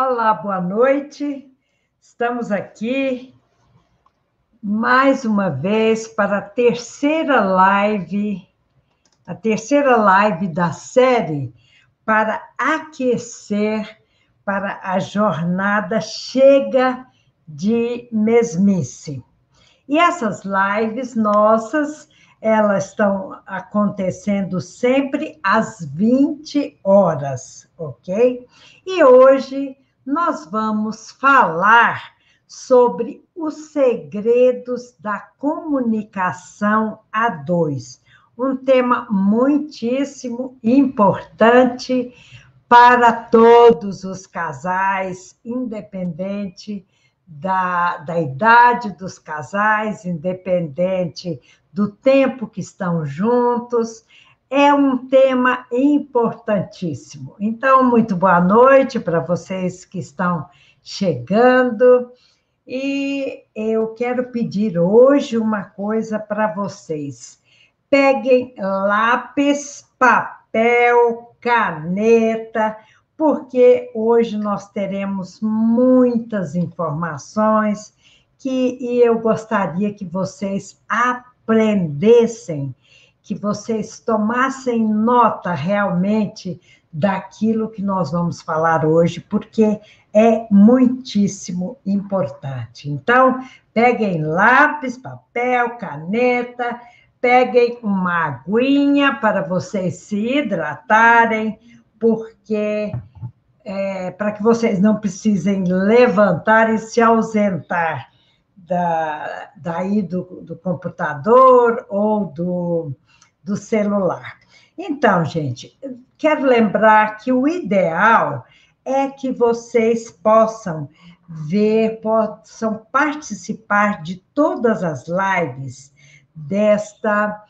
Olá, boa noite. Estamos aqui mais uma vez para a terceira live, a terceira live da série para aquecer para a jornada chega de mesmice. E essas lives nossas, elas estão acontecendo sempre às 20 horas, ok? E hoje nós vamos falar sobre os segredos da comunicação a dois. Um tema muitíssimo importante para todos os casais, independente da, da idade dos casais, independente do tempo que estão juntos, é um tema importantíssimo. Então, muito boa noite para vocês que estão chegando. E eu quero pedir hoje uma coisa para vocês. Peguem lápis, papel, caneta, porque hoje nós teremos muitas informações que e eu gostaria que vocês aprendessem que vocês tomassem nota realmente daquilo que nós vamos falar hoje, porque é muitíssimo importante. Então, peguem lápis, papel, caneta, peguem uma aguinha para vocês se hidratarem, porque é, para que vocês não precisem levantar e se ausentar da, daí do, do computador ou do, do celular. Então, gente, quero lembrar que o ideal é que vocês possam ver, possam participar de todas as lives desta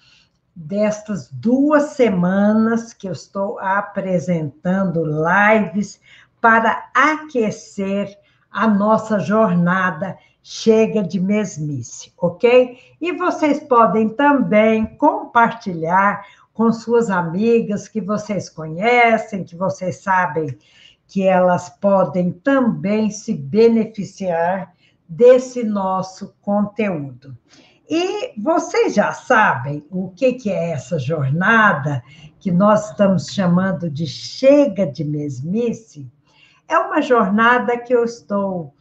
destas duas semanas que eu estou apresentando lives para aquecer a nossa jornada chega de mesmice, ok? E vocês podem também compartilhar com suas amigas que vocês conhecem, que vocês sabem que elas podem também se beneficiar desse nosso conteúdo. E vocês já sabem o que, que é essa jornada que nós estamos chamando de chega de mesmice? É uma jornada que eu estou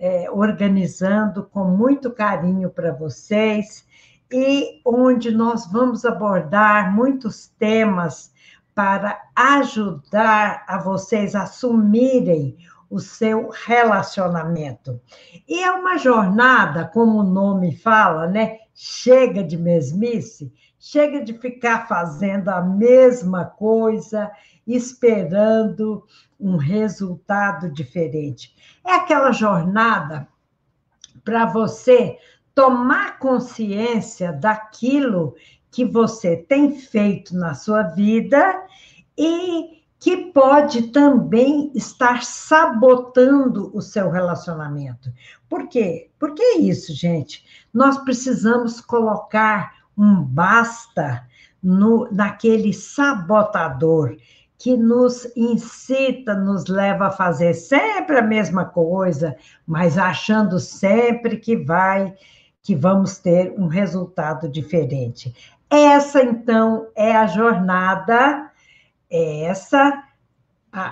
é, organizando com muito carinho para vocês e onde nós vamos abordar muitos temas para ajudar a vocês a assumirem o seu relacionamento. E é uma jornada, como o nome fala, né? Chega de mesmice, chega de ficar fazendo a mesma coisa, esperando um resultado diferente. É aquela jornada para você tomar consciência daquilo que você tem feito na sua vida e que pode também estar sabotando o seu relacionamento. Por quê? Porque é isso, gente. Nós precisamos colocar um basta no, naquele sabotador que nos incita, nos leva a fazer sempre a mesma coisa, mas achando sempre que vai que vamos ter um resultado diferente. Essa então é a jornada, é essa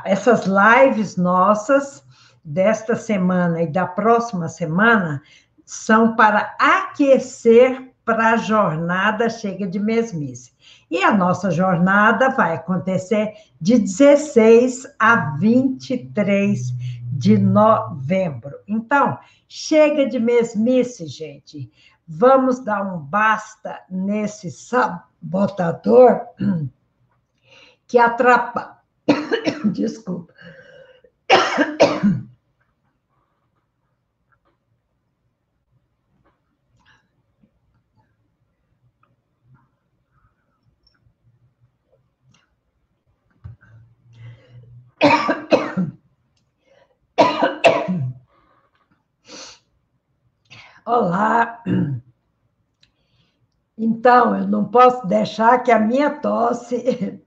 essas lives nossas desta semana e da próxima semana são para aquecer para a jornada chega de mesmice. E a nossa jornada vai acontecer de 16 a 23 de novembro. Então, chega de mesmice, gente. Vamos dar um basta nesse sabotador que atrapalha. Desculpa. Olá. Então, eu não posso deixar que a minha tosse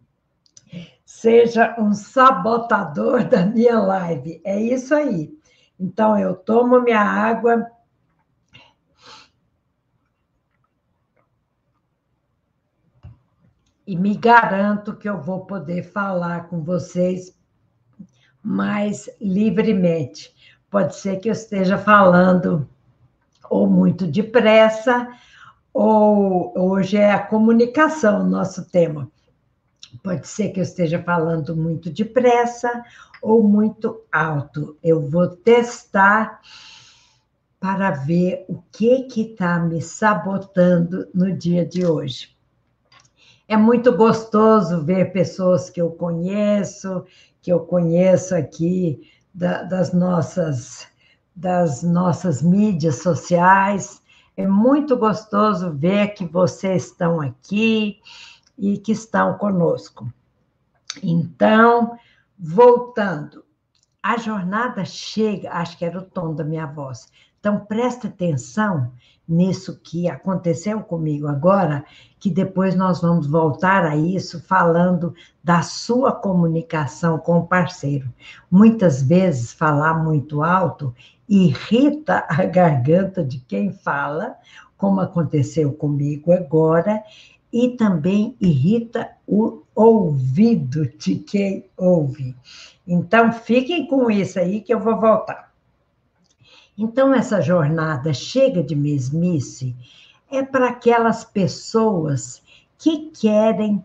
seja um sabotador da minha live. É isso aí. Então, eu tomo minha água. E me garanto que eu vou poder falar com vocês mais livremente. Pode ser que eu esteja falando ou muito depressa, ou hoje é a comunicação o nosso tema. Pode ser que eu esteja falando muito depressa ou muito alto. Eu vou testar para ver o que que está me sabotando no dia de hoje. É muito gostoso ver pessoas que eu conheço, que eu conheço aqui da, das nossas das nossas mídias sociais. É muito gostoso ver que vocês estão aqui e que estão conosco. Então, voltando, a jornada chega, acho que era o tom da minha voz. Então, presta atenção nisso que aconteceu comigo agora, que depois nós vamos voltar a isso falando da sua comunicação com o parceiro. Muitas vezes falar muito alto irrita a garganta de quem fala, como aconteceu comigo agora, e também irrita o ouvido de quem ouve. Então, fiquem com isso aí que eu vou voltar. Então, essa jornada chega de mesmice é para aquelas pessoas que querem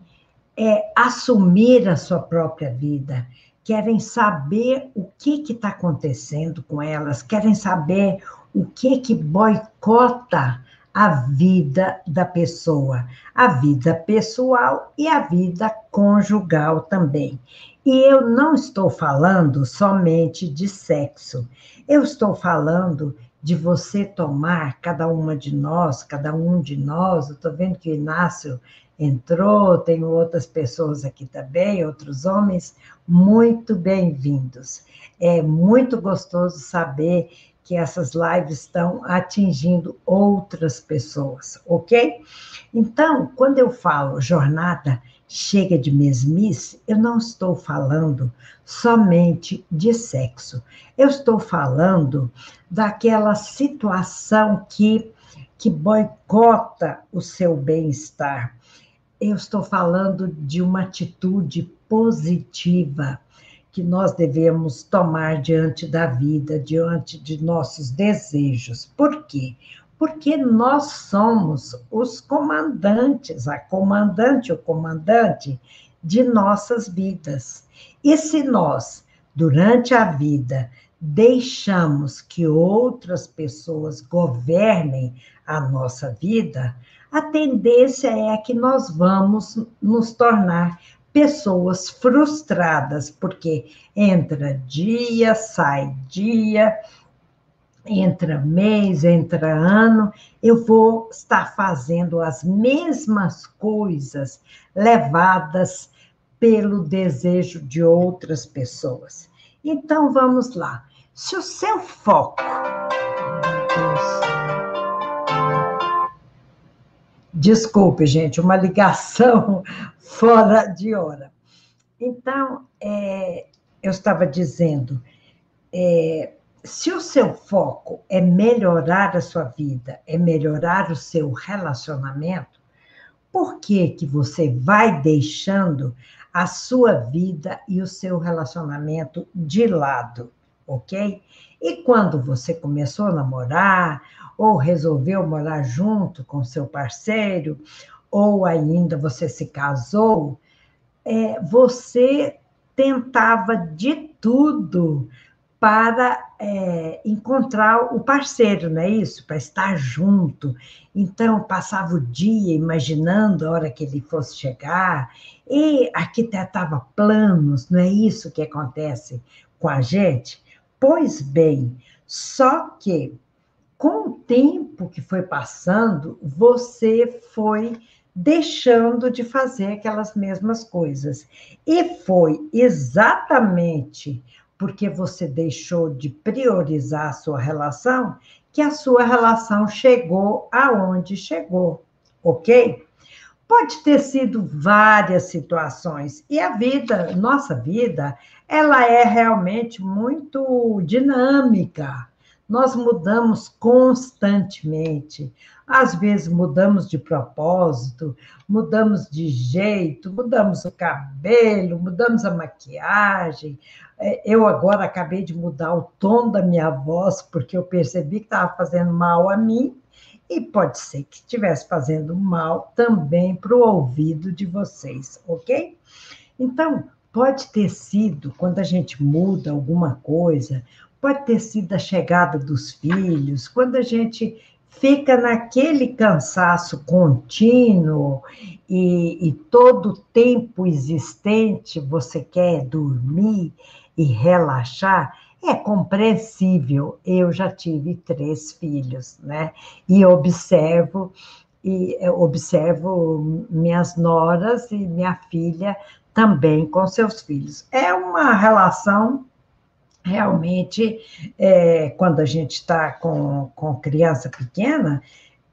é, assumir a sua própria vida, querem saber o que está acontecendo com elas, querem saber o que, que boicota a vida da pessoa, a vida pessoal e a vida conjugal também. E eu não estou falando somente de sexo, eu estou falando de você tomar, cada uma de nós, cada um de nós, eu estou vendo que o Inácio entrou, tenho outras pessoas aqui também, outros homens, muito bem-vindos. É muito gostoso saber que essas lives estão atingindo outras pessoas, ok? Então, quando eu falo jornada chega de mesmice, eu não estou falando somente de sexo. Eu estou falando daquela situação que, que boicota o seu bem-estar, eu estou falando de uma atitude positiva que nós devemos tomar diante da vida, diante de nossos desejos. Por quê? Porque nós somos os comandantes, a comandante, o comandante de nossas vidas. E se nós, durante a vida, deixamos que outras pessoas governem a nossa vida, a tendência é que nós vamos nos tornar pessoas frustradas, porque entra dia, sai dia, entra mês, entra ano, eu vou estar fazendo as mesmas coisas levadas pelo desejo de outras pessoas. Então vamos lá. Se o seu foco. Desculpe, gente, uma ligação fora de hora. Então, é, eu estava dizendo, é, se o seu foco é melhorar a sua vida, é melhorar o seu relacionamento, por que que você vai deixando a sua vida e o seu relacionamento de lado, ok? E quando você começou a namorar, ou resolveu morar junto com seu parceiro, ou ainda você se casou, é, você tentava de tudo para é, encontrar o parceiro, não é isso? Para estar junto. Então, passava o dia imaginando a hora que ele fosse chegar e arquitetava planos, não é isso que acontece com a gente? Pois bem, só que com o tempo que foi passando, você foi deixando de fazer aquelas mesmas coisas. E foi exatamente porque você deixou de priorizar a sua relação que a sua relação chegou aonde chegou, ok? Pode ter sido várias situações. E a vida, nossa vida, ela é realmente muito dinâmica. Nós mudamos constantemente. Às vezes mudamos de propósito, mudamos de jeito, mudamos o cabelo, mudamos a maquiagem. É, eu agora acabei de mudar o tom da minha voz, porque eu percebi que estava fazendo mal a mim, e pode ser que estivesse fazendo mal também para o ouvido de vocês, ok? Então, pode ter sido, quando a gente muda alguma coisa, pode ter sido a chegada dos filhos, quando a gente fica naquele cansaço contínuo e, e todo o tempo existente você quer dormir e relaxar, é compreensível. Eu já tive três filhos, né? E observo e observo minhas noras e minha filha também com seus filhos. É uma relação realmente, é, quando a gente está com, com criança pequena,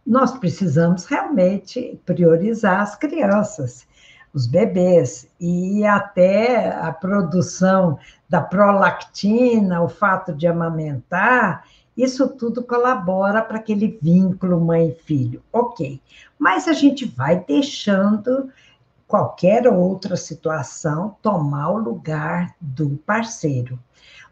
nós precisamos realmente priorizar as crianças, os bebês, e até a produção da prolactina, o fato de amamentar, isso tudo colabora para aquele vínculo mãe-filho. Ok, mas a gente vai deixando qualquer outra situação tomar o lugar do parceiro.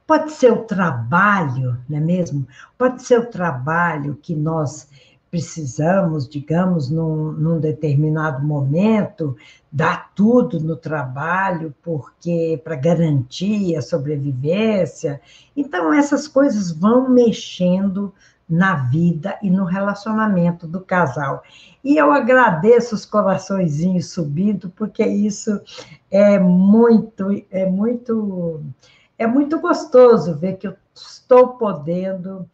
Pode ser o trabalho, não é mesmo? Pode ser o trabalho que nós precisamos, digamos, num, num, determinado momento, dar tudo no trabalho, porque para garantir a sobrevivência. Então, essas coisas vão mexendo na vida e no relacionamento do casal. E eu agradeço os coraçõezinhos subindo, porque isso é muito, é muito é muito gostoso ver que eu estou podendo,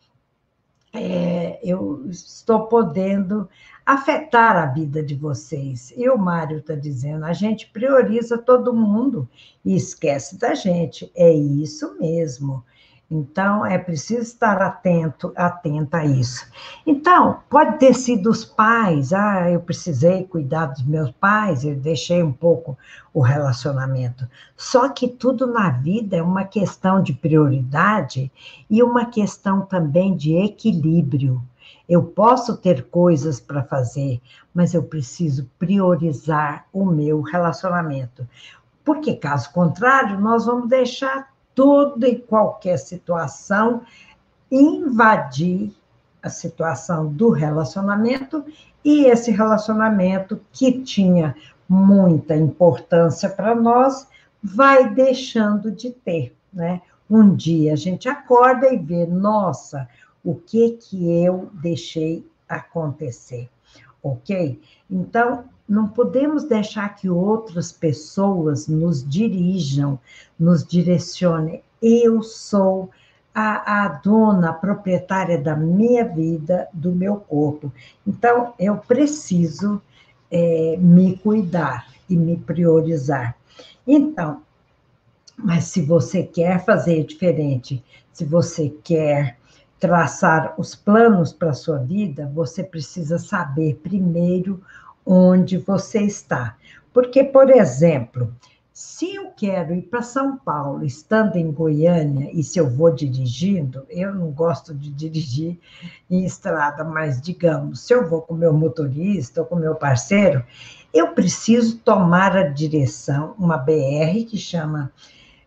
é, eu estou podendo afetar a vida de vocês. E o Mário está dizendo, a gente prioriza todo mundo e esquece da gente. É isso mesmo. Então, é preciso estar atento, atenta a isso. Então, pode ter sido os pais, ah, eu precisei cuidar dos meus pais, eu deixei um pouco o relacionamento. Só que tudo na vida é uma questão de prioridade e uma questão também de equilíbrio. Eu posso ter coisas para fazer, mas eu preciso priorizar o meu relacionamento. Porque, caso contrário, nós vamos deixar toda e qualquer situação, invadir a situação do relacionamento e esse relacionamento que tinha muita importância para nós vai deixando de ter, né? Um dia a gente acorda e vê, nossa, o que que eu deixei acontecer, ok? Então, não podemos deixar que outras pessoas nos dirijam, nos direcionem. Eu sou a, a, dona, a proprietária da minha vida, do meu corpo. Então, eu preciso é, me cuidar e me priorizar. Então, mas se você quer fazer diferente, se você quer traçar os planos para a sua vida, você precisa saber primeiro onde você está. Porque, por exemplo, se eu quero ir para São Paulo, estando em Goiânia, e se eu vou dirigindo, eu não gosto de dirigir em estrada, mas digamos, se eu vou com meu motorista ou com meu parceiro, eu preciso tomar a direção, uma BR que chama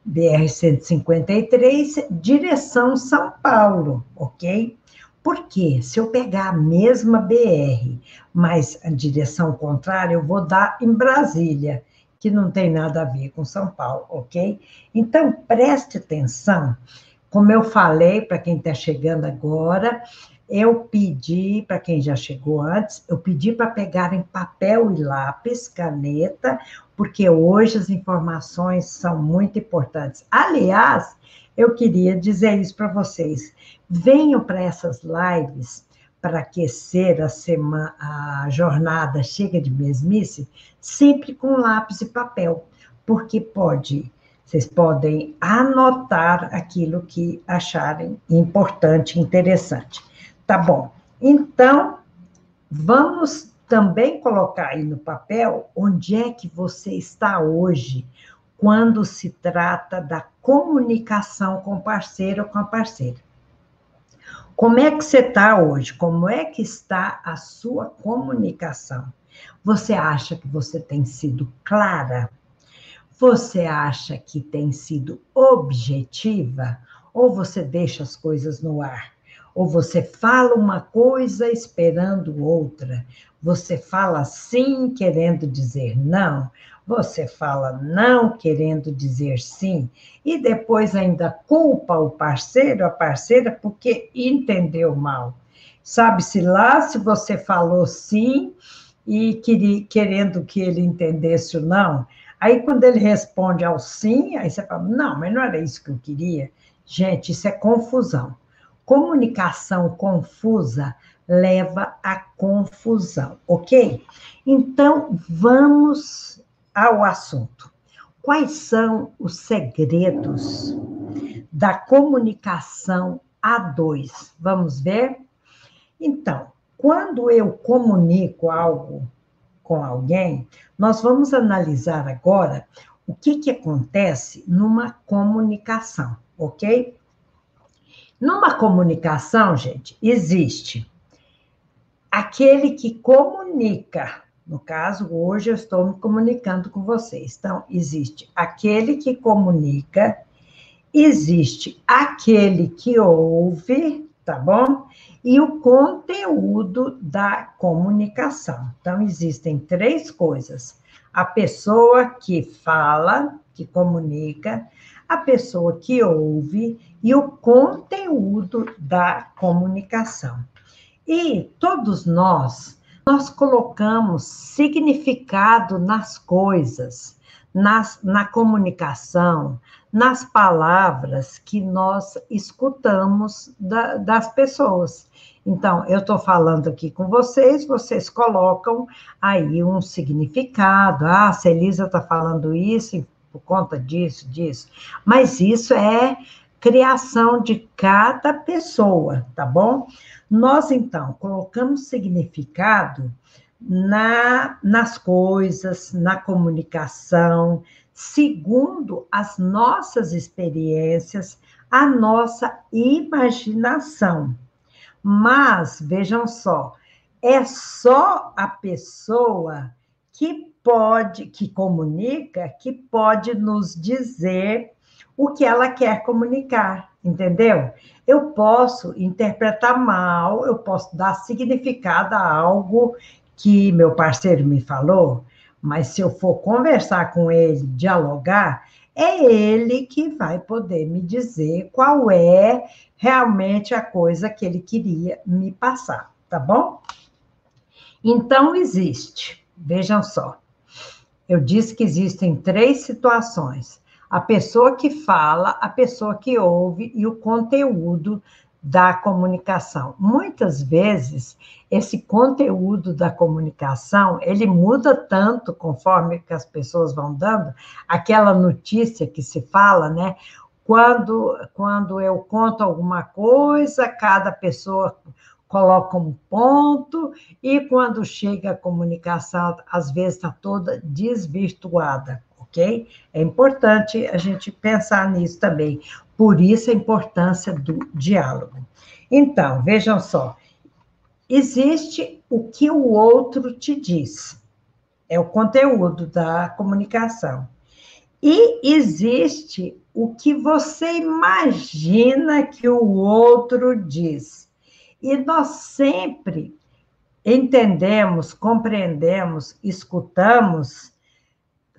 BR 153, direção São Paulo, ok? Porque se eu pegar a mesma BR, mas a direção contrária, eu vou dar em Brasília, que não tem nada a ver com São Paulo, ok? Então, preste atenção. Como eu falei para quem está chegando agora, eu pedi, para quem já chegou antes, eu pedi para pegarem papel e lápis, caneta, porque hoje as informações são muito importantes. Aliás, eu queria dizer isso para vocês. Venham para essas lives para aquecer a semana, a jornada chega de mesmice, sempre com lápis e papel, porque pode, vocês podem anotar aquilo que acharem importante, interessante. Tá bom? Então, vamos também colocar aí no papel onde é que você está hoje quando se trata da comunicação com o parceiro ou com a parceira. Como é que você está hoje? Como é que está a sua comunicação? Você acha que você tem sido clara? Você acha que tem sido objetiva? Ou você deixa as coisas no ar? Ou você fala uma coisa esperando outra? Você fala sim querendo dizer não? Você fala não querendo dizer sim? E depois ainda culpa o parceiro, a parceira, porque entendeu mal. Sabe-se lá se você falou sim e querendo que ele entendesse o não. Aí, quando ele responde ao sim, aí você fala: não, mas não era isso que eu queria. Gente, isso é confusão. Comunicação confusa leva à confusão, ok? Então, vamos ao assunto. Quais são os segredos da comunicação a dois? Vamos ver? Então, quando eu comunico algo com alguém, nós vamos analisar agora o que, que acontece numa comunicação, ok? Numa comunicação, gente, existe aquele que comunica. No caso, hoje eu estou me comunicando com vocês. Então, existe aquele que comunica, existe aquele que ouve, tá bom? e o conteúdo da comunicação. Então, existem três coisas: a pessoa que fala, que comunica, a pessoa que ouve e o conteúdo da comunicação. E todos nós, nós colocamos significado nas coisas, nas, na comunicação, nas palavras que nós escutamos da, das pessoas. Então, eu estou falando aqui com vocês, vocês colocam aí um significado. Ah, se a Elisa está falando isso por conta disso, disso. Mas isso é criação de cada pessoa, tá bom? Nós, então, colocamos significado na, nas coisas, na comunicação, segundo as nossas experiências, a nossa imaginação. Mas, vejam só, é só a pessoa que pode, que comunica, que pode nos dizer o que ela quer comunicar, entendeu? Eu posso interpretar mal, eu posso dar significado a algo que meu parceiro me falou, mas se eu for conversar com ele, dialogar, é ele que vai poder me dizer qual é realmente a coisa que ele queria me passar, tá bom? Então, existe, vejam só, eu disse que existem três situações: a pessoa que fala, a pessoa que ouve e o conteúdo da comunicação. Muitas vezes esse conteúdo da comunicação, ele muda tanto conforme que as pessoas vão dando, aquela notícia que se fala, né? Quando, quando eu conto alguma coisa, cada pessoa coloca um ponto, e quando chega a comunicação, às vezes está toda desvirtuada, ok? É importante a gente pensar nisso também. Por isso a importância do diálogo. Então, vejam só, existe o que o outro te diz, é o conteúdo da comunicação. E existe o que você imagina que o outro diz. E nós sempre entendemos, compreendemos, escutamos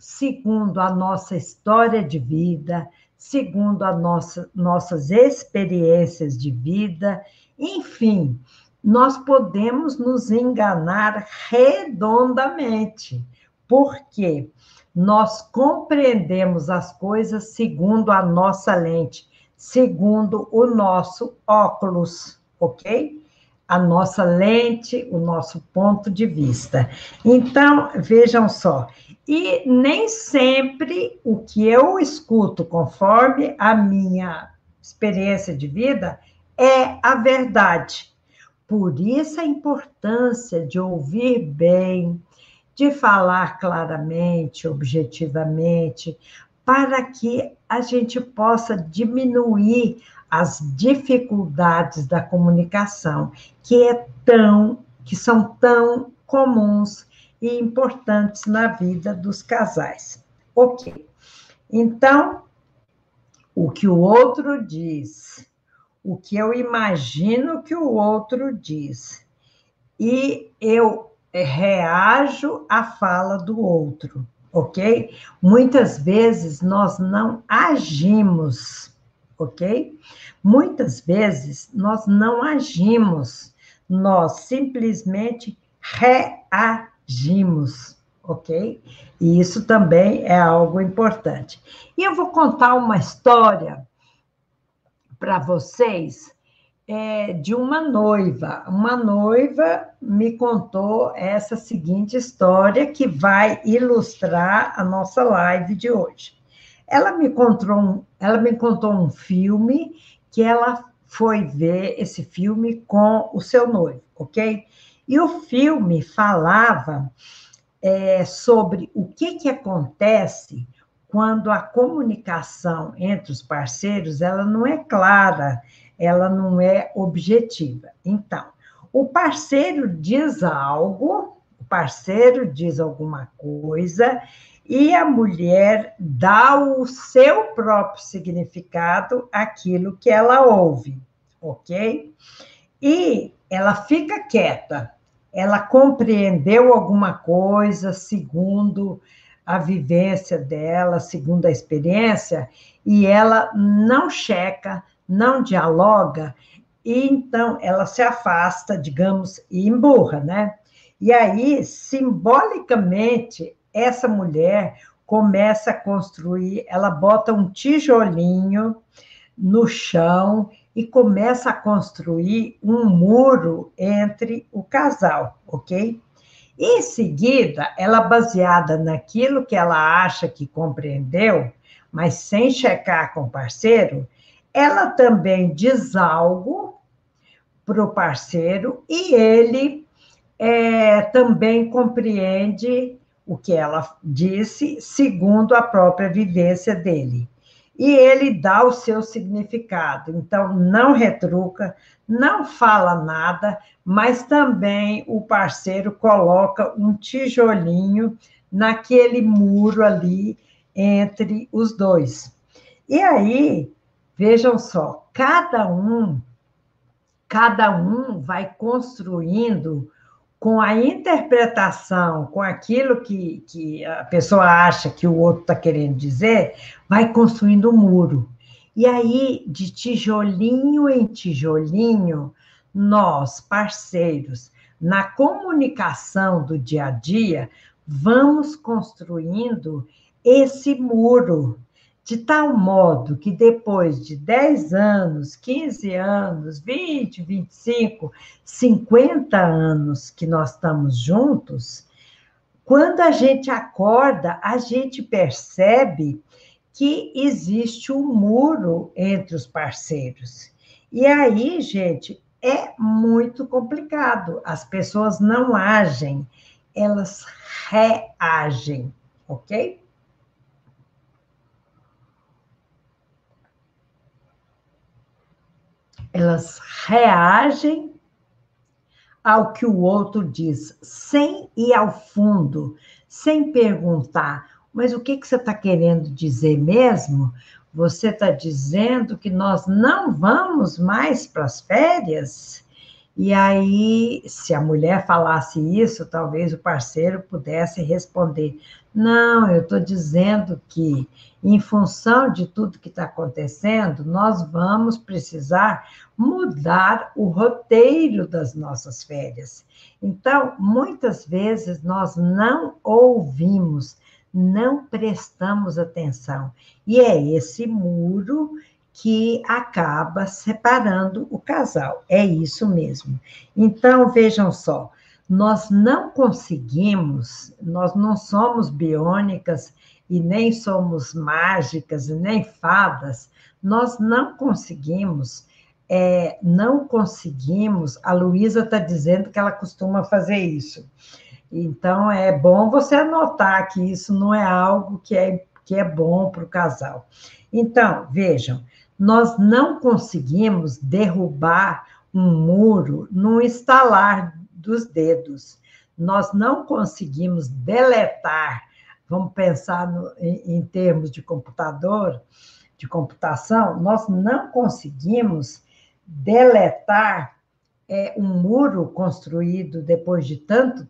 segundo a nossa história de vida, segundo as nossa, nossas experiências de vida, enfim, nós podemos nos enganar redondamente, porque nós compreendemos as coisas segundo a nossa lente, segundo o nosso óculos, ok? A nossa lente, o nosso ponto de vista. Então, vejam só, e nem sempre o que eu escuto, conforme a minha experiência de vida, é a verdade. por isso a importância de ouvir bem, de falar claramente, objetivamente, para que a gente possa diminuir as dificuldades da comunicação, que é tão que são tão comuns e importantes na vida dos casais. OK. Então, o que o outro diz, o que eu imagino que o outro diz, e eu reajo à fala do outro, ok? Muitas vezes nós não agimos, ok? Muitas vezes nós não agimos, nós simplesmente reagimos, ok? E isso também é algo importante. E eu vou contar uma história para vocês é, de uma noiva. Uma noiva me contou essa seguinte história que vai ilustrar a nossa live de hoje. Ela me contou um, ela me contou um filme que ela foi ver esse filme com o seu noivo, ok? E o filme falava é, sobre o que, que acontece quando a comunicação entre os parceiros ela não é clara, ela não é objetiva. Então, o parceiro diz algo, o parceiro diz alguma coisa e a mulher dá o seu próprio significado àquilo que ela ouve, ok? E ela fica quieta, ela compreendeu alguma coisa segundo a vivência dela, segundo a experiência, e ela não checa, não dialoga, e então ela se afasta, digamos, e emburra, né? E aí, simbolicamente, essa mulher começa a construir, ela bota um tijolinho no chão e começa a construir um muro entre o casal, ok? Em seguida, ela, baseada naquilo que ela acha que compreendeu, mas sem checar com o parceiro, ela também diz algo para o parceiro e ele é, também compreende o que ela disse, segundo a própria vivência dele e ele dá o seu significado. Então, não retruca, não fala nada, mas também o parceiro coloca um tijolinho naquele muro ali entre os dois. E aí, vejam só, cada um cada um vai construindo com a interpretação, com aquilo que, que a pessoa acha que o outro está querendo dizer, vai construindo um muro. E aí, de tijolinho em tijolinho, nós, parceiros, na comunicação do dia a dia, vamos construindo esse muro de tal modo que depois de 10 anos, 15 anos, 20, 25, 50 anos que nós estamos juntos, quando a gente acorda, a gente percebe que existe um muro entre os parceiros. E aí, gente, é muito complicado. As pessoas não agem, elas reagem, ok? Elas reagem ao que o outro diz, sem ir ao fundo, sem perguntar, mas o que, que você está querendo dizer mesmo? Você está dizendo que nós não vamos mais para as férias? E aí, se a mulher falasse isso, talvez o parceiro pudesse responder: Não, eu estou dizendo que, em função de tudo que está acontecendo, nós vamos precisar mudar o roteiro das nossas férias. Então, muitas vezes nós não ouvimos, não prestamos atenção. E é esse muro que acaba separando o casal. É isso mesmo. Então, vejam só, nós não conseguimos, nós não somos biônicas e nem somos mágicas e nem fadas, nós não conseguimos é, não conseguimos. A Luísa está dizendo que ela costuma fazer isso. Então, é bom você anotar que isso não é algo que é, que é bom para o casal. Então, vejam, nós não conseguimos derrubar um muro num estalar dos dedos. Nós não conseguimos deletar, vamos pensar no, em, em termos de computador, de computação, nós não conseguimos deletar é, um muro construído depois de tantos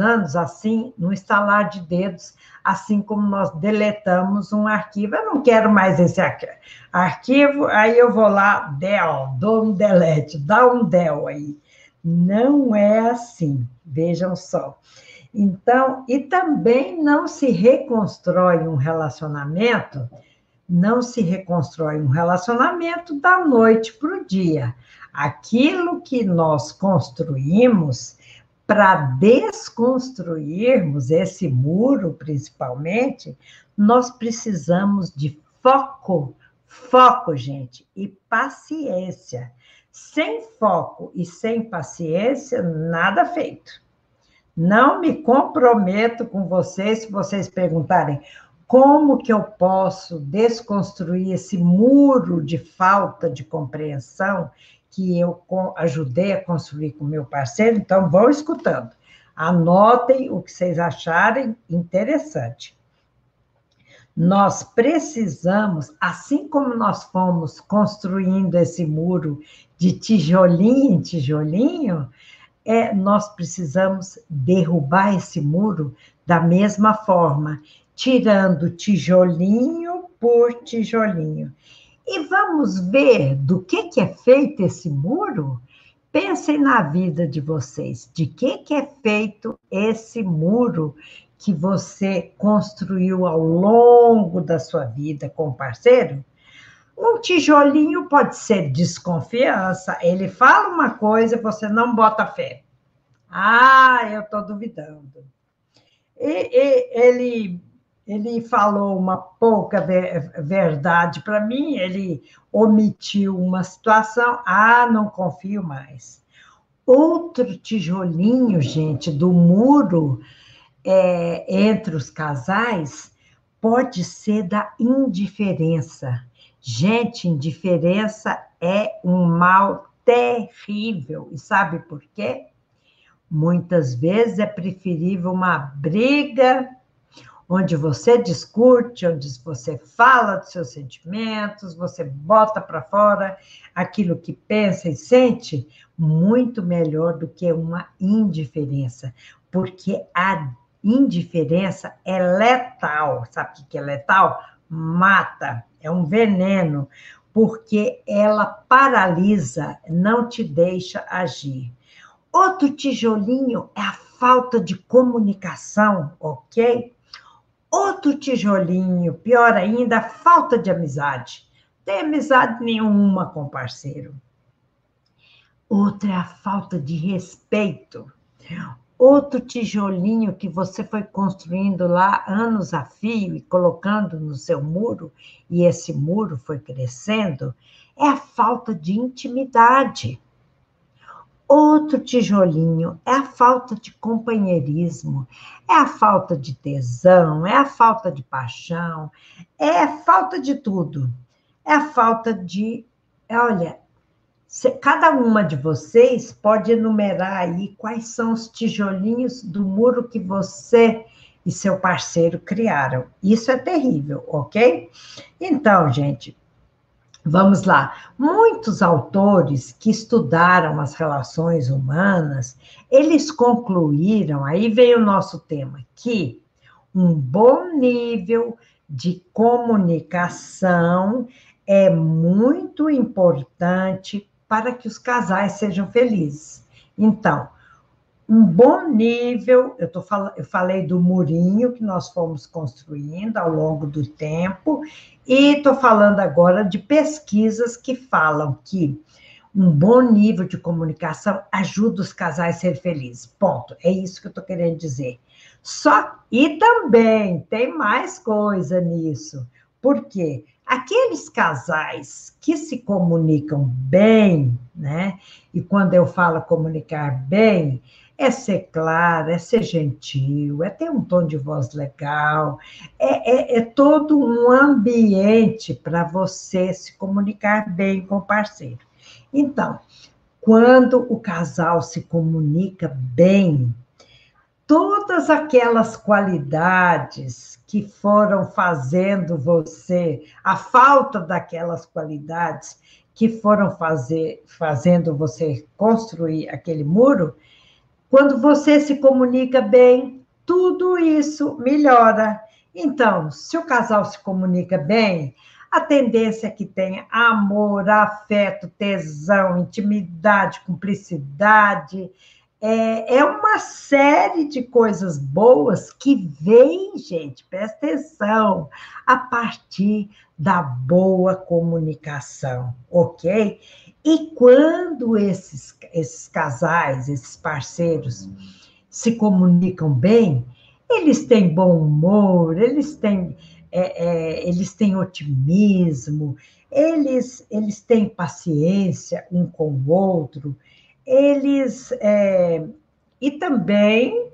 anos, assim, no estalar de dedos, assim como nós deletamos um arquivo. Eu não quero mais esse arquivo, aí eu vou lá, del, dou um delete, dá um del aí. Não é assim, vejam só. Então, e também não se reconstrói um relacionamento não se reconstrói um relacionamento da noite para o dia. Aquilo que nós construímos para desconstruirmos esse muro, principalmente, nós precisamos de foco, foco, gente, e paciência. Sem foco e sem paciência, nada feito. Não me comprometo com vocês se vocês perguntarem como que eu posso desconstruir esse muro de falta de compreensão que eu ajudei a construir com meu parceiro? Então, vão escutando. Anotem o que vocês acharem interessante. Nós precisamos, assim como nós fomos construindo esse muro de tijolinho em tijolinho, é, nós precisamos derrubar esse muro da mesma forma tirando tijolinho por tijolinho. E vamos ver do que, que é feito esse muro? Pensem na vida de vocês. De que, que é feito esse muro que você construiu ao longo da sua vida com o parceiro? Um tijolinho pode ser desconfiança. Ele fala uma coisa, você não bota fé. Ah, eu estou duvidando. E, e, ele ele falou uma pouca verdade para mim, ele omitiu uma situação, ah, não confio mais. Outro tijolinho, gente, do muro é, entre os casais pode ser da indiferença. Gente, indiferença é um mal terrível. E sabe por quê? Muitas vezes é preferível uma briga onde você discute, onde você fala dos seus sentimentos, você bota para fora aquilo que pensa e sente, muito melhor do que uma indiferença, porque a indiferença é letal. Sabe o que é letal? Mata, é um veneno, porque ela paralisa, não te deixa agir. Outro tijolinho é a falta de comunicação, ok? Outro tijolinho, pior ainda, falta de amizade. Tem amizade nenhuma com o parceiro. Outra é a falta de respeito. Outro tijolinho que você foi construindo lá anos a fio e colocando no seu muro, e esse muro foi crescendo, é a falta de intimidade. Outro tijolinho é a falta de companheirismo, é a falta de tesão, é a falta de paixão, é a falta de tudo. É a falta de. Olha, cada uma de vocês pode enumerar aí quais são os tijolinhos do muro que você e seu parceiro criaram. Isso é terrível, ok? Então, gente, Vamos lá. Muitos autores que estudaram as relações humanas, eles concluíram, aí veio o nosso tema, que um bom nível de comunicação é muito importante para que os casais sejam felizes. Então, um bom nível, eu, tô eu falei do murinho que nós fomos construindo ao longo do tempo, e estou falando agora de pesquisas que falam que um bom nível de comunicação ajuda os casais a ser felizes. Ponto. É isso que eu estou querendo dizer. Só e também tem mais coisa nisso. Por quê? aqueles casais que se comunicam bem, né? E quando eu falo comunicar bem, é ser claro, é ser gentil, é ter um tom de voz legal, é, é, é todo um ambiente para você se comunicar bem com o parceiro. Então, quando o casal se comunica bem, todas aquelas qualidades que foram fazendo você, a falta daquelas qualidades que foram fazer, fazendo você construir aquele muro, quando você se comunica bem, tudo isso melhora. Então, se o casal se comunica bem, a tendência é que tenha amor, afeto, tesão, intimidade, cumplicidade. É, é uma série de coisas boas que vem, gente, presta atenção, a partir da boa comunicação, ok? E quando esses, esses casais, esses parceiros se comunicam bem, eles têm bom humor, eles têm, é, é, eles têm otimismo, eles, eles têm paciência um com o outro, eles. É, e também,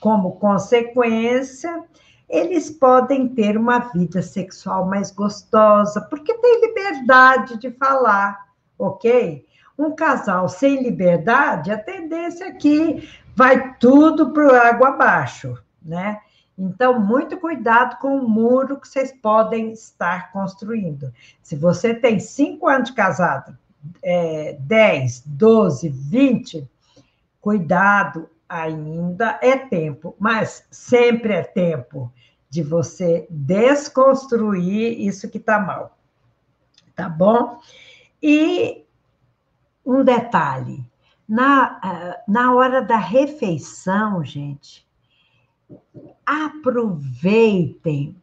como consequência, eles podem ter uma vida sexual mais gostosa, porque tem liberdade de falar ok? Um casal sem liberdade, a tendência é que vai tudo para o água abaixo, né? Então, muito cuidado com o muro que vocês podem estar construindo. Se você tem cinco anos de casado, é, 10, 12, 20, cuidado, ainda é tempo, mas sempre é tempo de você desconstruir isso que está mal. Tá bom? E um detalhe: na, eh, na hora da refeição, gente, aproveitem.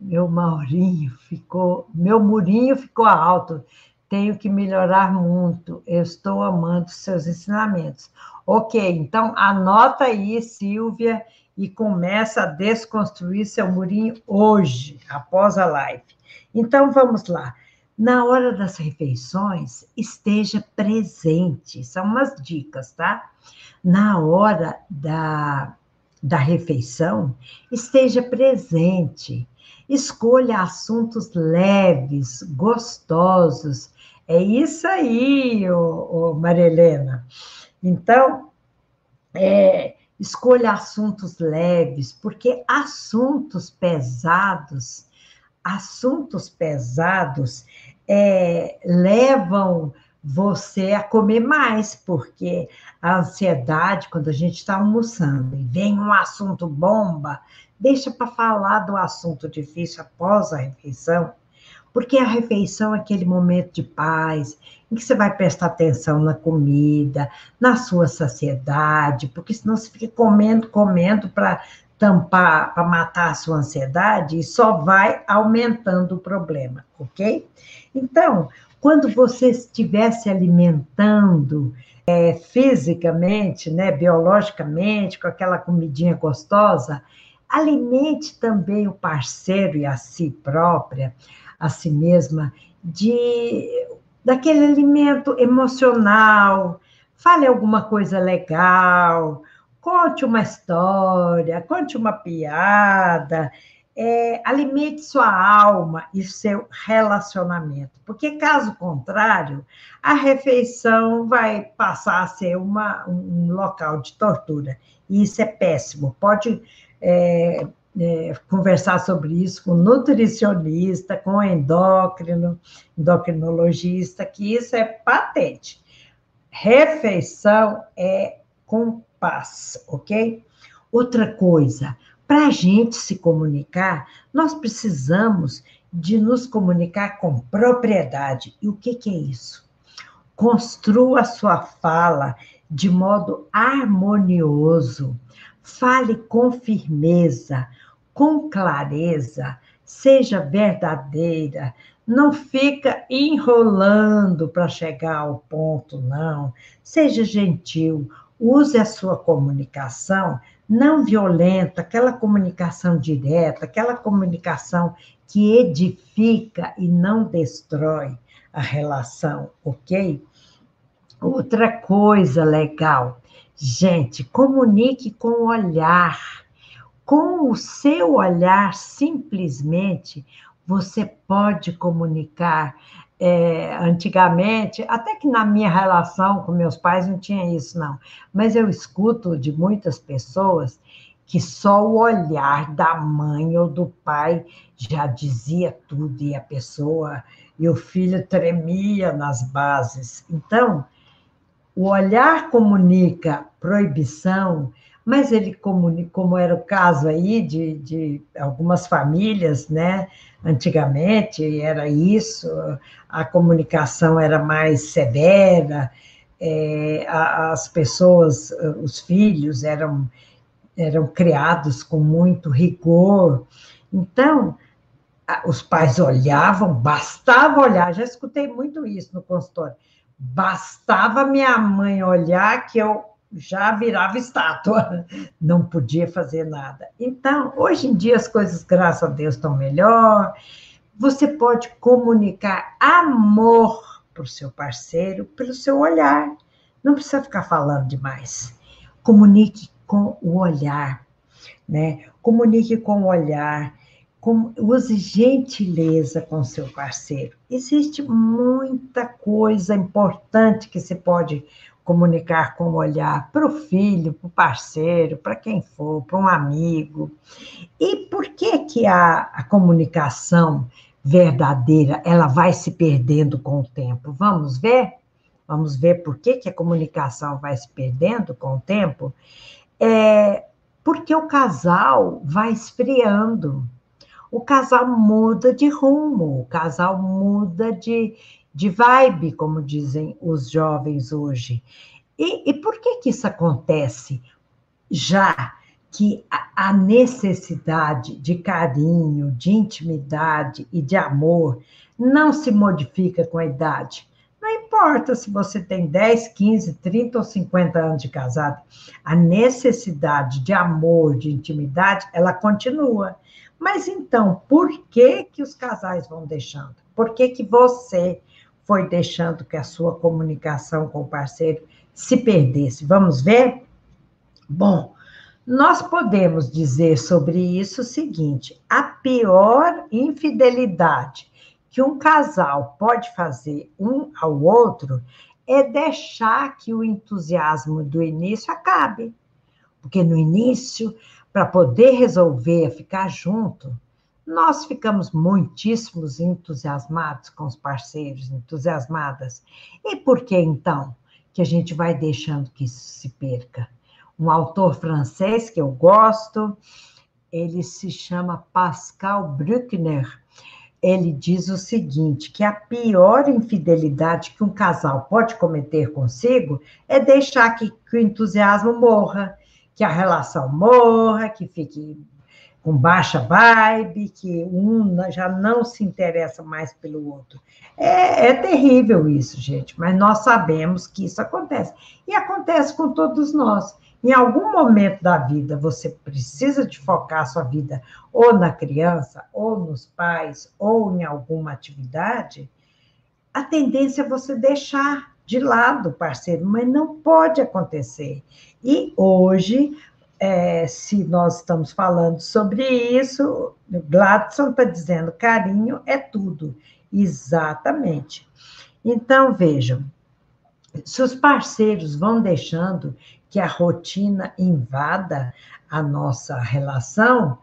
Meu Maurinho ficou, meu murinho ficou alto. Tenho que melhorar muito. Eu estou amando seus ensinamentos. Ok, então anota aí, Silvia, e começa a desconstruir seu murinho hoje, após a live. Então vamos lá. Na hora das refeições, esteja presente. São umas dicas, tá? Na hora da, da refeição, esteja presente. Escolha assuntos leves, gostosos. É isso aí, ô, ô Maria Helena. Então, é, escolha assuntos leves, porque assuntos pesados assuntos pesados é, levam você a comer mais, porque a ansiedade, quando a gente está almoçando e vem um assunto bomba, deixa para falar do assunto difícil após a refeição, porque a refeição é aquele momento de paz, em que você vai prestar atenção na comida, na sua saciedade, porque senão você fica comendo, comendo para tampar, para matar a sua ansiedade, e só vai aumentando o problema, ok? Então, quando você estiver se alimentando é, fisicamente, né, biologicamente, com aquela comidinha gostosa, alimente também o parceiro e a si própria, a si mesma, de daquele alimento emocional. Fale alguma coisa legal, Conte uma história, conte uma piada, é, alimente sua alma e seu relacionamento, porque caso contrário, a refeição vai passar a ser uma, um local de tortura. E isso é péssimo. Pode é, é, conversar sobre isso com nutricionista, com endócrino, endocrinologista, que isso é patente. Refeição é com paz, ok? Outra coisa, para a gente se comunicar, nós precisamos de nos comunicar com propriedade. E o que, que é isso? Construa sua fala de modo harmonioso. Fale com firmeza, com clareza, seja verdadeira, não fica enrolando para chegar ao ponto, não. Seja gentil, use a sua comunicação não violenta, aquela comunicação direta, aquela comunicação que edifica e não destrói a relação, ok? Outra coisa legal, gente, comunique com o olhar. Com o seu olhar, simplesmente, você pode comunicar é, antigamente, até que na minha relação com meus pais não tinha isso, não. Mas eu escuto de muitas pessoas que só o olhar da mãe ou do pai já dizia tudo e a pessoa e o filho tremia nas bases. Então, o olhar comunica proibição, mas ele comunica, como era o caso aí de, de algumas famílias, né? Antigamente era isso, a comunicação era mais severa, é, as pessoas, os filhos eram, eram criados com muito rigor. Então, os pais olhavam, bastava olhar, já escutei muito isso no consultório, bastava minha mãe olhar que eu já virava estátua, não podia fazer nada. Então, hoje em dia as coisas, graças a Deus, estão melhor. Você pode comunicar amor para o seu parceiro pelo seu olhar. Não precisa ficar falando demais. Comunique com o olhar, né? Comunique com o olhar. Com, use gentileza com seu parceiro. Existe muita coisa importante que se pode comunicar com o olhar para o filho, para o parceiro, para quem for, para um amigo. E por que que a, a comunicação verdadeira ela vai se perdendo com o tempo? Vamos ver? Vamos ver por que, que a comunicação vai se perdendo com o tempo? É porque o casal vai esfriando. O casal muda de rumo, o casal muda de, de vibe, como dizem os jovens hoje. E, e por que, que isso acontece? Já que a, necessidade de carinho, de intimidade e de amor não se modifica com a idade. Não importa se você tem 10, 15, 30 ou 50 anos de casado, a necessidade de amor, de intimidade, ela continua. Mas então, por que que os casais vão deixando? Por que que você foi deixando que a sua comunicação com o parceiro se perdesse. Vamos ver? Bom, nós podemos dizer sobre isso o seguinte: a pior infidelidade que um casal pode fazer um ao outro é deixar que o entusiasmo do início acabe. Porque no início, para poder resolver ficar junto, nós ficamos muitíssimos entusiasmados com os parceiros, entusiasmadas. E por que então que a gente vai deixando que isso se perca? Um autor francês que eu gosto, ele se chama Pascal Bruckner. Ele diz o seguinte: que a pior infidelidade que um casal pode cometer consigo é deixar que, que o entusiasmo morra, que a relação morra, que fique com baixa vibe, que um já não se interessa mais pelo outro. É, é, terrível isso, gente, mas nós sabemos que isso acontece. E acontece com todos nós. Em algum momento da vida, você precisa de focar a sua vida ou na criança, ou nos pais, ou em alguma atividade, a tendência é você deixar de lado o parceiro, mas não pode acontecer. E hoje é, se nós estamos falando sobre isso, Gladson está dizendo carinho é tudo. Exatamente. Então, vejam, se os parceiros vão deixando que a rotina invada a nossa relação,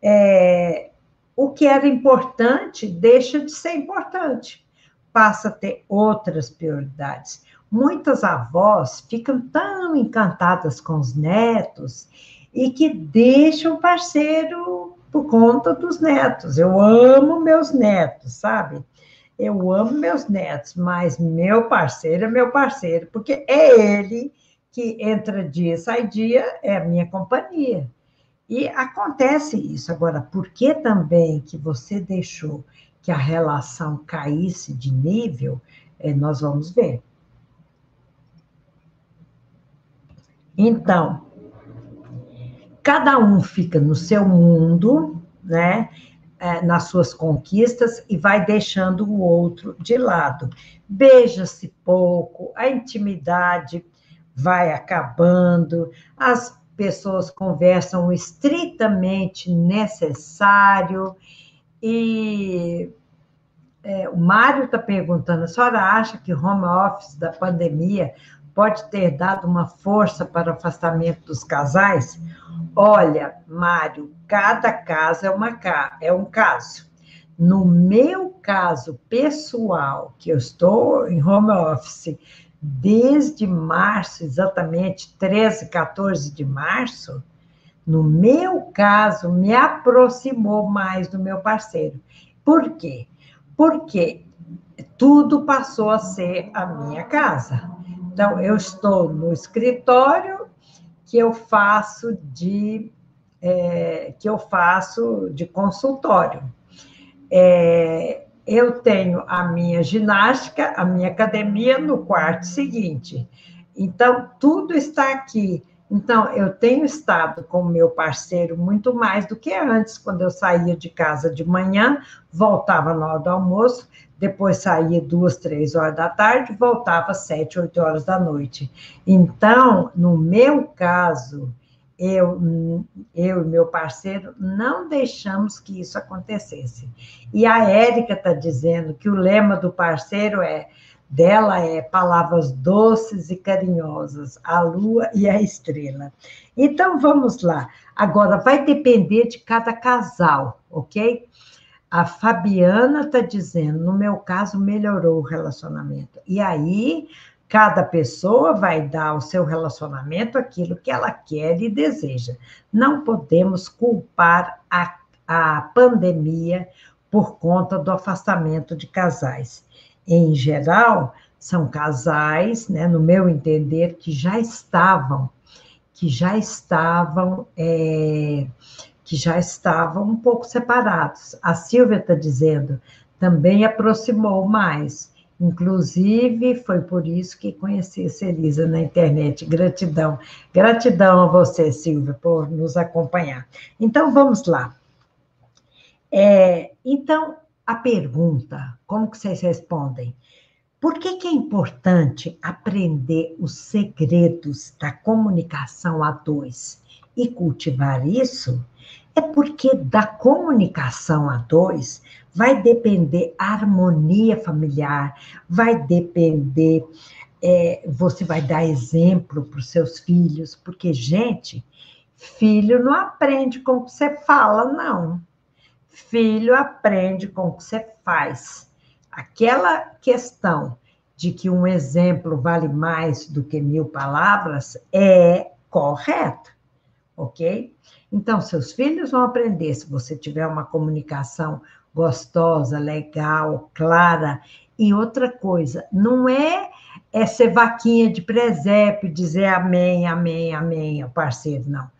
é, o que era importante deixa de ser importante, passa a ter outras prioridades muitas avós ficam tão encantadas com os netos e que deixam o parceiro por conta dos netos. Eu amo meus netos, sabe? Eu amo meus netos, mas meu parceiro é meu parceiro, porque é ele que entra dia, sai dia, é a minha companhia. E acontece isso. Agora, por que também que você deixou que a relação caísse de nível? É, nós vamos ver. Então, cada um fica no seu mundo, né? É, nas suas conquistas e vai deixando o outro de lado. Beija-se pouco, a intimidade vai acabando, as pessoas conversam estritamente necessário e é, o Mário está perguntando: a senhora acha que home office da pandemia pode ter dado uma força para o afastamento dos casais? Olha, Mário, cada caso é, uma, é um caso. No meu caso pessoal, que eu estou em home office desde março, exatamente 13, 14 de março, no meu caso, me aproximou mais do meu parceiro. Por quê? Porque tudo passou a ser a minha casa. Então, eu estou no escritório que eu faço de é, que eu faço de consultório. É, eu tenho a minha ginástica, a minha academia no quarto seguinte. Então, tudo está aqui. Então, eu tenho estado com o meu parceiro muito mais do que antes, quando eu saía de casa de manhã, voltava na hora do almoço, depois saía duas, três horas da tarde, voltava sete, oito horas da noite. Então, no meu caso, eu, eu e meu parceiro não deixamos que isso acontecesse. E a Érica está dizendo que o lema do parceiro é dela é palavras doces e carinhosas, a lua e a estrela. Então vamos lá. Agora vai depender de cada casal, ok? A Fabiana está dizendo, no meu caso, melhorou o relacionamento. E aí, cada pessoa vai dar ao seu relacionamento aquilo que ela quer e deseja. Não podemos culpar a, a pandemia por conta do afastamento de casais em geral, são casais, né, no meu entender, que já estavam, que já estavam, é, que já estavam um pouco separados. A Silvia está dizendo, também aproximou mais. Inclusive, foi por isso que conheci a Celisa na internet. Gratidão. Gratidão a você, Silvia, por nos acompanhar. Então, vamos lá. É, então, a pergunta, como que vocês respondem? Por que, que é importante aprender os segredos da comunicação a dois e cultivar isso? É porque da comunicação a dois vai depender a harmonia familiar, vai depender, é, você vai dar exemplo para os seus filhos, porque, gente, filho não aprende com o que você fala, não. Filho aprende com o que você faz. Aquela questão de que um exemplo vale mais do que mil palavras é correta, ok? Então, seus filhos vão aprender se você tiver uma comunicação gostosa, legal, clara. E outra coisa, não é, é ser vaquinha de presépio, dizer amém, amém, amém, parceiro, não.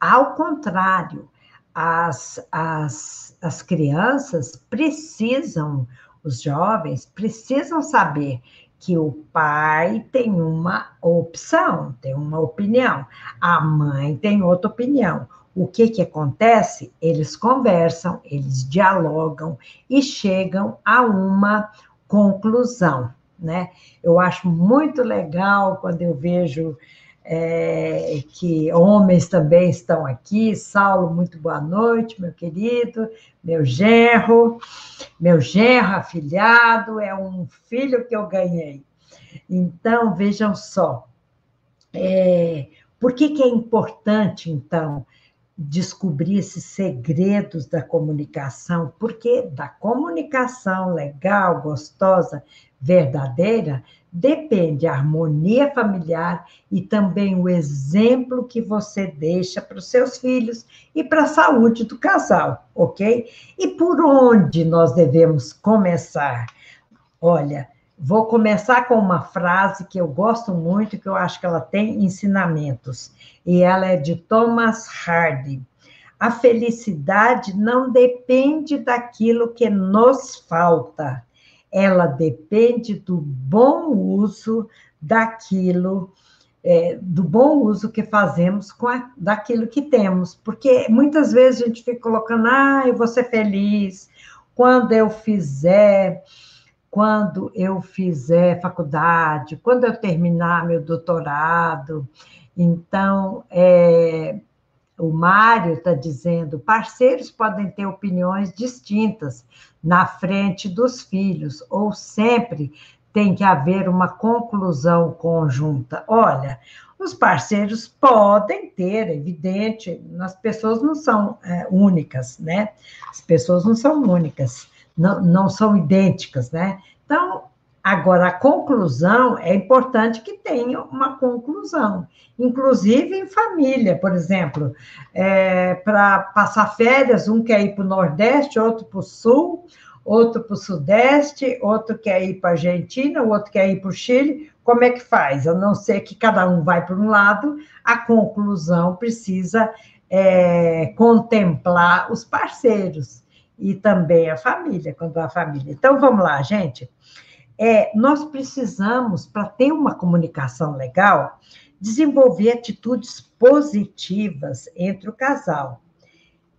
Ao contrário, as, as, as crianças precisam, os jovens precisam saber que o pai tem uma opção, tem uma opinião, a mãe tem outra opinião. O que que acontece? Eles conversam, eles dialogam e chegam a uma conclusão, né? Eu acho muito legal quando eu vejo é, que homens também estão aqui. Saulo, muito boa noite, meu querido, meu genro, meu genro afilhado, é um filho que eu ganhei. Então, vejam só, é, por que, que é importante, então, descobrir esses segredos da comunicação? Porque da comunicação legal, gostosa, verdadeira, depende a harmonia familiar e também o exemplo que você deixa para os seus filhos e para a saúde do casal, ok? E por onde nós devemos começar? Olha, vou começar com uma frase que eu gosto muito, que eu acho que ela tem ensinamentos, e ela é de Thomas Hardy. A felicidade não depende daquilo que nos falta, ela depende do bom uso daquilo é, do bom uso que fazemos com a, daquilo que temos, porque muitas vezes a gente fica colocando, ah, eu vou ser feliz. Quando eu fizer, quando eu fizer faculdade, quando eu terminar meu doutorado. Então, é, o Mário está dizendo: parceiros podem ter opiniões distintas na frente dos filhos, ou sempre tem que haver uma conclusão conjunta. Olha, os parceiros podem ter, é evidente, as pessoas não são é, únicas, né? As pessoas não são únicas, não, não são idênticas, né? Então, Agora, a conclusão é importante que tenha uma conclusão, inclusive em família, por exemplo, é, para passar férias, um quer ir para o Nordeste, outro para o Sul, outro para o Sudeste, outro quer ir para a Argentina, outro quer ir para o Chile. Como é que faz? A não ser que cada um vai para um lado, a conclusão precisa é, contemplar os parceiros e também a família, quando a família. Então, vamos lá, gente é, nós precisamos, para ter uma comunicação legal, desenvolver atitudes positivas entre o casal.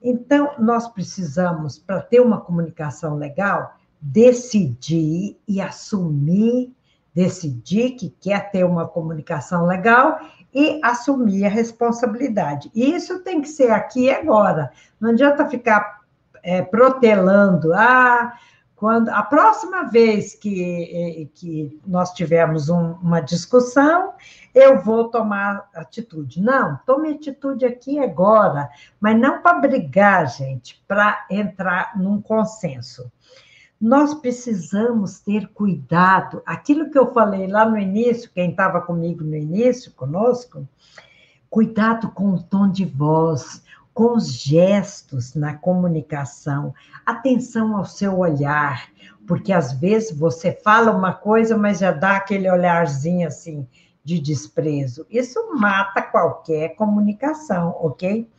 Então, nós precisamos, para ter uma comunicação legal, decidir e assumir, decidir que quer ter uma comunicação legal e assumir a responsabilidade. E isso tem que ser aqui e agora. Não adianta ficar é, protelando, ah, quando a próxima vez que, eh, que nós tivermos um, uma discussão, eu vou tomar atitude. Não, tome atitude aqui agora, mas não para brigar, gente, para entrar num consenso. Nós precisamos ter cuidado. Aquilo que eu falei lá no início, quem estava comigo no início, conosco, cuidado com o tom de voz, com os gestos na comunicação, atenção ao seu olhar, porque às vezes você fala uma coisa, mas já dá aquele olharzinho assim de desprezo. Isso mata qualquer comunicação, ok?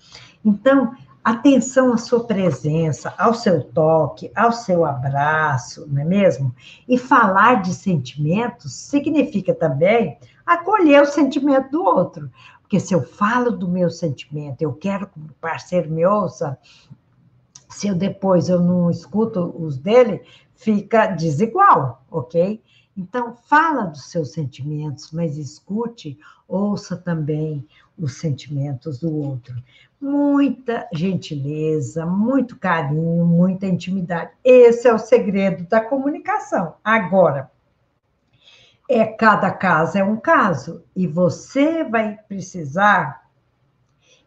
Então, atenção à sua presença, ao seu toque, ao seu abraço, não é mesmo? E falar de sentimentos significa também acolher o sentimento do outro. Porque se eu falo do meu sentimento, eu quero que o parceiro me ouça, se eu depois eu não escuto os dele, fica desigual, ok? Então, fala dos seus sentimentos, mas escute, ouça também os sentimentos do outro. Muita gentileza, muito carinho, muita intimidade. Esse é o segredo da comunicação. Agora, é cada caso é um caso e você vai precisar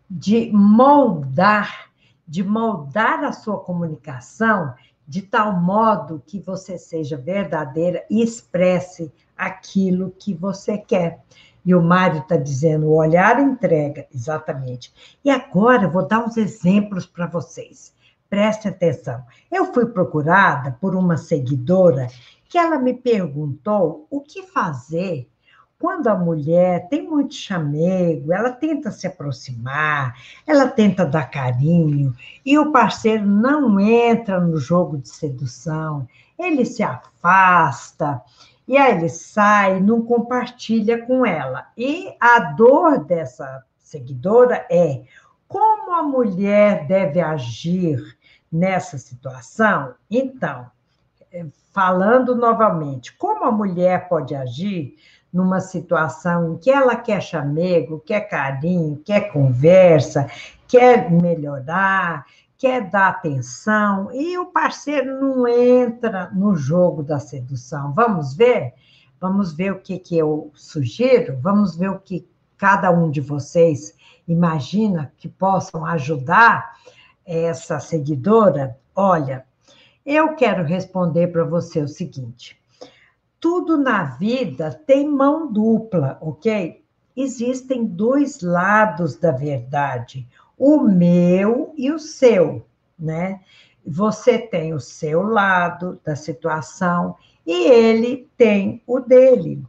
de moldar, de moldar a sua comunicação de tal modo que você seja verdadeira e expresse aquilo que você quer. E o Mário está dizendo: o olhar entrega, exatamente. E agora eu vou dar uns exemplos para vocês. Preste atenção. Eu fui procurada por uma seguidora que ela me perguntou o que fazer quando a mulher tem muito chamego, ela tenta se aproximar, ela tenta dar carinho, e o parceiro não entra no jogo de sedução, ele se afasta, e aí ele sai, não compartilha com ela. E a dor dessa seguidora é como a mulher deve agir nessa situação? Então, falando novamente, como a mulher pode agir numa situação em que ela quer chamego, quer carinho, quer conversa, quer melhorar, quer dar atenção, e o parceiro não entra no jogo da sedução. Vamos ver? Vamos ver o que, que eu sugiro? Vamos ver o que cada um de vocês imagina que possam ajudar essa seguidora? Olha, eu quero responder para você o seguinte: tudo na vida tem mão dupla, ok? Existem dois lados da verdade, o meu e o seu, né? Você tem o seu lado da situação e ele tem o dele.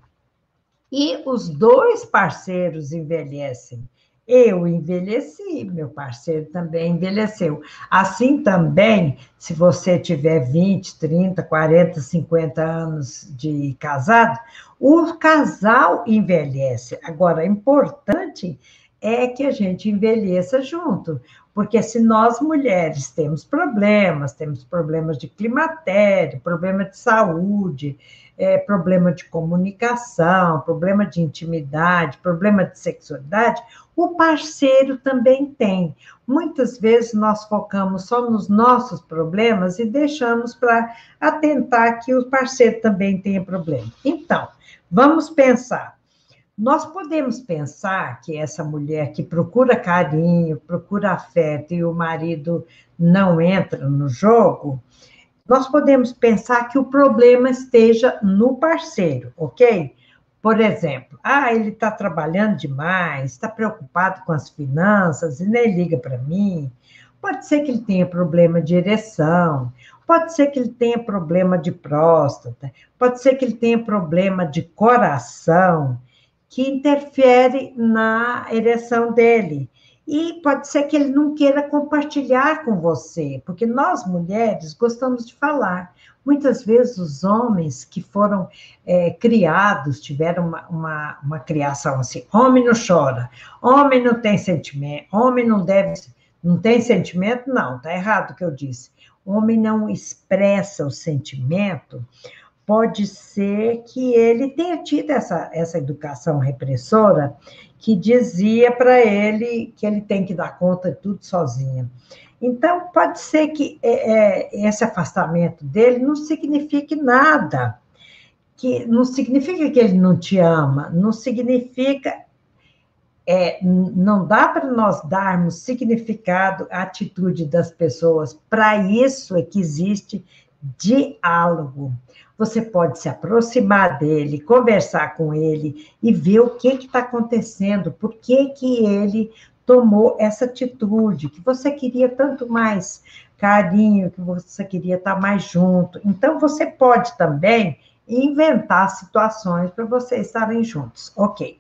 E os dois parceiros envelhecem. Eu envelheci, meu parceiro também envelheceu. Assim também, se você tiver 20, 30, 40, 50 anos de casado, o casal envelhece. Agora, importante é que a gente envelheça junto, porque se nós mulheres temos problemas, temos problemas de climatério, problema de saúde, é, problema de comunicação, problema de intimidade, problema de sexualidade, o parceiro também tem. Muitas vezes nós focamos só nos nossos problemas e deixamos para atentar que o parceiro também tenha problema. Então, vamos pensar. Nós podemos pensar que essa mulher que procura carinho, procura afeto e o marido não entra no jogo, nós podemos pensar que o problema esteja no parceiro, ok? Por exemplo, ah, ele está trabalhando demais, está preocupado com as finanças e nem liga para mim. Pode ser que ele tenha problema de ereção, pode ser que ele tenha problema de próstata, pode ser que ele tenha problema de coração, que interfere na ereção dele. E pode ser que ele não queira compartilhar com você, porque nós mulheres gostamos de falar. Muitas vezes os homens que foram é, criados, tiveram uma, uma, uma, criação assim: homem não chora, homem não tem sentimento, homem não deve. Não tem sentimento? Não, tá errado o que eu disse. Homem não expressa o sentimento, pode ser que ele tenha tido essa, essa educação repressora que dizia para ele que ele tem que dar conta de tudo sozinho. Então, pode ser que é, é, esse afastamento dele não signifique nada, que não significa que ele não te ama, não significa. É, não dá para nós darmos significado à atitude das pessoas. Para isso é que existe diálogo você pode se aproximar dele, conversar com ele e ver o que está acontecendo, por que, que ele tomou essa atitude, que você queria tanto mais carinho, que você queria estar tá mais junto. Então, você pode também inventar situações para vocês estarem juntos. Ok.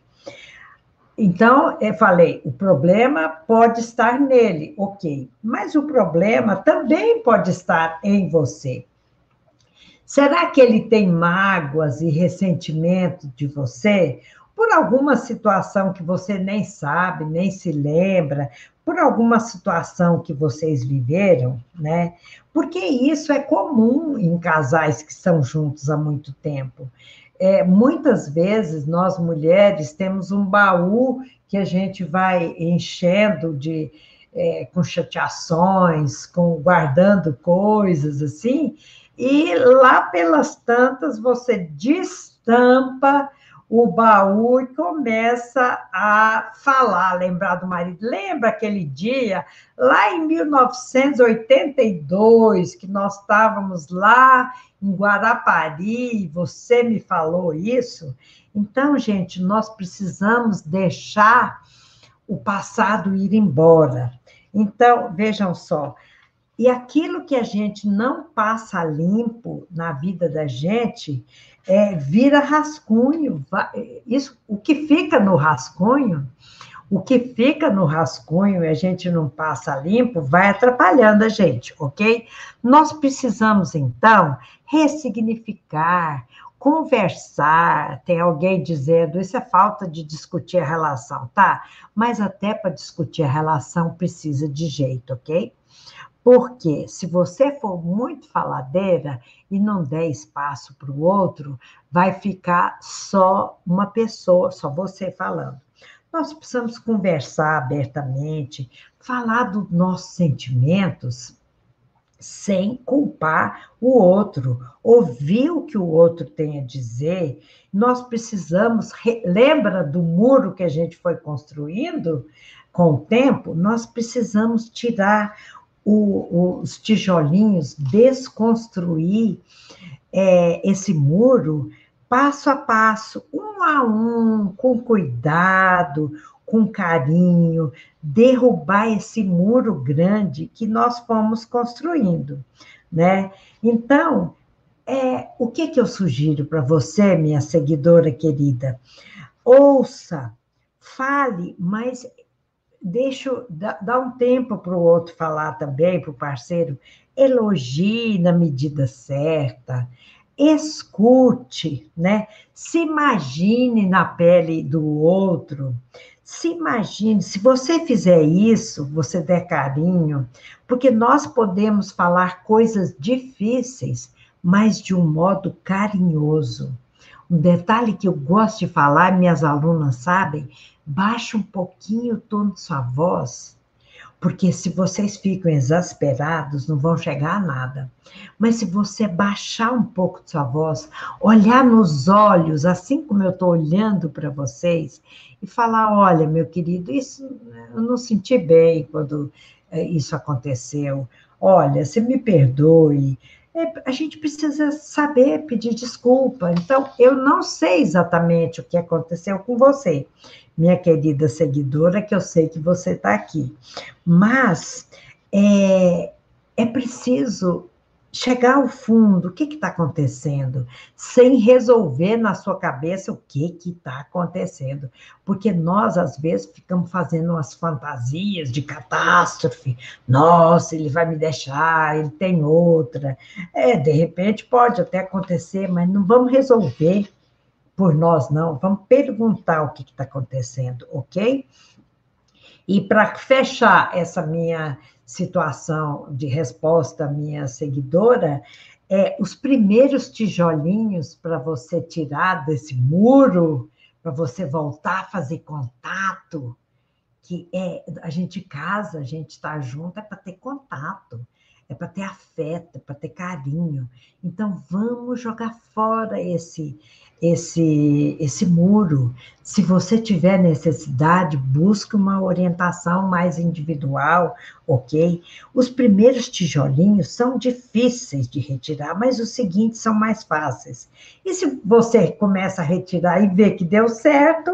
Então, eu falei, o problema pode estar nele, ok. Mas o problema também pode estar em você. Será que ele tem mágoas e ressentimento de você por alguma situação que você nem sabe, nem se lembra, por alguma situação que vocês viveram, né? Porque isso é comum em casais que estão juntos há muito tempo. É, muitas vezes nós mulheres temos um baú que a gente vai enchendo de é, com chateações, com guardando coisas assim, e lá pelas tantas você destampa o baú e começa a falar, lembrar do marido. Lembra aquele dia, lá em 1982, que nós estávamos lá em Guarapari, você me falou isso? Então, gente, nós precisamos deixar o passado ir embora. Então, vejam só, e aquilo que a gente não passa limpo na vida da gente é, vira rascunho. Isso, o que fica no rascunho, o que fica no rascunho e a gente não passa limpo, vai atrapalhando a gente, ok? Nós precisamos, então, ressignificar, conversar. Tem alguém dizendo, isso é falta de discutir a relação, tá? Mas até para discutir a relação precisa de jeito, ok? Porque se você for muito faladeira e não der espaço para o outro, vai ficar só uma pessoa, só você falando. Nós precisamos conversar abertamente, falar dos nossos sentimentos sem culpar o outro, ouvir o que o outro tem a dizer. Nós precisamos, lembra do muro que a gente foi construindo com o tempo? Nós precisamos tirar o, os tijolinhos, desconstruir é, esse muro passo a passo, um a um, com cuidado, com carinho, derrubar esse muro grande que nós fomos construindo, né? Então, é, o que, que eu sugiro para você, minha seguidora querida? Ouça, fale, mas deixa, dá, dá um tempo para o outro falar também, para o parceiro, elogie na medida certa, escute, né? Se imagine na pele do outro, se imagine, se você fizer isso, você der carinho, porque nós podemos falar coisas difíceis, mas de um modo carinhoso. Um detalhe que eu gosto de falar, minhas alunas sabem, baixa um pouquinho o tom de sua voz, porque se vocês ficam exasperados, não vão chegar a nada. Mas se você baixar um pouco de sua voz, olhar nos olhos, assim como eu estou olhando para vocês, e falar: olha, meu querido, isso eu não senti bem quando eh, isso aconteceu. Olha, você me perdoe. É, a gente precisa saber pedir desculpa. Então, eu não sei exatamente o que aconteceu com você, minha querida seguidora, que eu sei que você está aqui. Mas é, é preciso chegar ao fundo, o que está acontecendo, sem resolver na sua cabeça o que está acontecendo. Porque nós, às vezes, ficamos fazendo umas fantasias de catástrofe. Nossa, ele vai me deixar, ele tem outra. É, de repente pode até acontecer, mas não vamos resolver por nós, não. Vamos perguntar o que está acontecendo, ok? E para fechar essa minha situação de resposta à minha seguidora, é, os primeiros tijolinhos para você tirar desse muro, para você voltar a fazer contato, que é a gente casa, a gente está junto, é para ter contato, é para ter afeto, é para ter carinho. Então vamos jogar fora esse esse, esse muro. Se você tiver necessidade, busque uma orientação mais individual, ok? Os primeiros tijolinhos são difíceis de retirar, mas os seguintes são mais fáceis. E se você começa a retirar e vê que deu certo,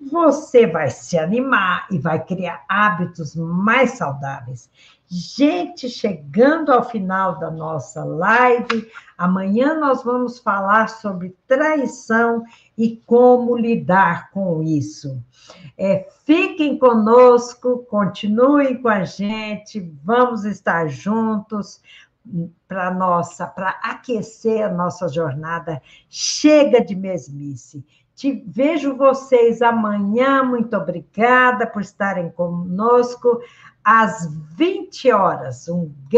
você vai se animar e vai criar hábitos mais saudáveis. Gente, chegando ao final da nossa live, amanhã nós vamos falar sobre traição e como lidar com isso. É, fiquem conosco, continuem com a gente, vamos estar juntos para nossa, para aquecer a nossa jornada. Chega de mesmice. Te, vejo vocês amanhã. Muito obrigada por estarem conosco às 20 horas. Um